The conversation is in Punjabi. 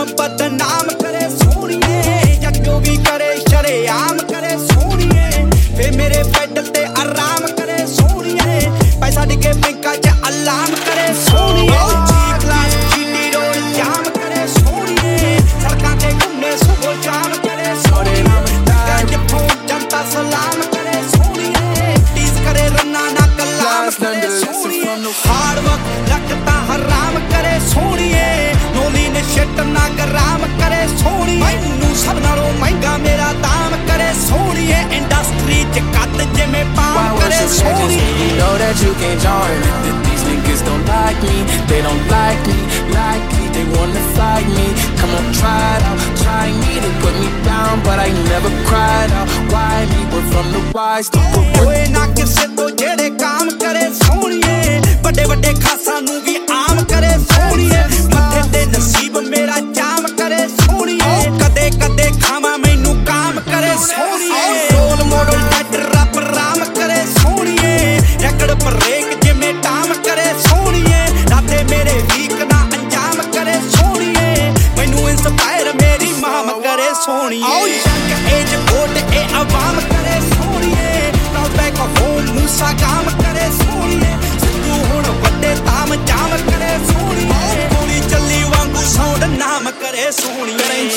ਨਾਮ ਬਦਨਾਮ ਕਰੇ ਸੋਹਣੀਏ ਜੱਟ ਜੋ ਵੀ ਕਰੇ ਸ਼ਰੇਆਮ ਕਰੇ ਸੋਹਣੀਏ। ਫੇ ਮੇਰੇ ਪੈਡਲ ਤੇ ਆਰਾਮ ਕਰੇ ਸੋਹਣੀਏ ਪੈਸਾ ਡਿੱਗੇ ਬੈਂਕਾਂ 'ਚ ਅਲਾਮ ਕਰੇ ਸੋਹਣੀਏ। ਜੀ ਕਲਾਸ ਜੀਟੀ ਰੋਡ ਜਾਮ ਕਰੇ ਸੋਹਣੀਏ। ਸੜਕਾਂ ਤੇ ਘੁੰਮੇ ਸੁਬੋ ਜਾਮ ਕਰੇ ਸੋਹਣੇ ਨਾਮ ਤਾਂ ਜਿੱਥੋਂ ਜਨਤਾ ਸਲਾਮ ਕਰੇ ਸੋਹਣੀਏ। ਟੀਸ ਕਰੇ ਰੰਨਾ ਨਾ ਕਲਾਮ ਕਰੇ ਸੋਹਣੀਏ। ਹਾਰਡ ਵਰਕ ਰੱਖਤਾ ਹਰਾਮ ਕਰੇ ਸੋਹਣੀਏ। Can't join? That these niggas don't like me, they don't like me, like me, they wanna fight me. Come on, try it out, try me. They put me down, but I never cried out. Why me? We're from the wise to the ਹੋਏ ਮੂਸਾ ਕੰਮ ਕਰੇ ਸੋਹਣੀਏ ਸਿੱਧੂ ਹੁਣ ਵੱਡੇ ਤਾਮ ਜਾਮ ਕਰੇ ਸੋਹਣੀਏ ਗੋਲੀ ਚੱਲੀ ਵਾਂਗੂ ਸੌਂਡ ਨਾਮ ਕਰੇ ਸੋਹਣੀਏ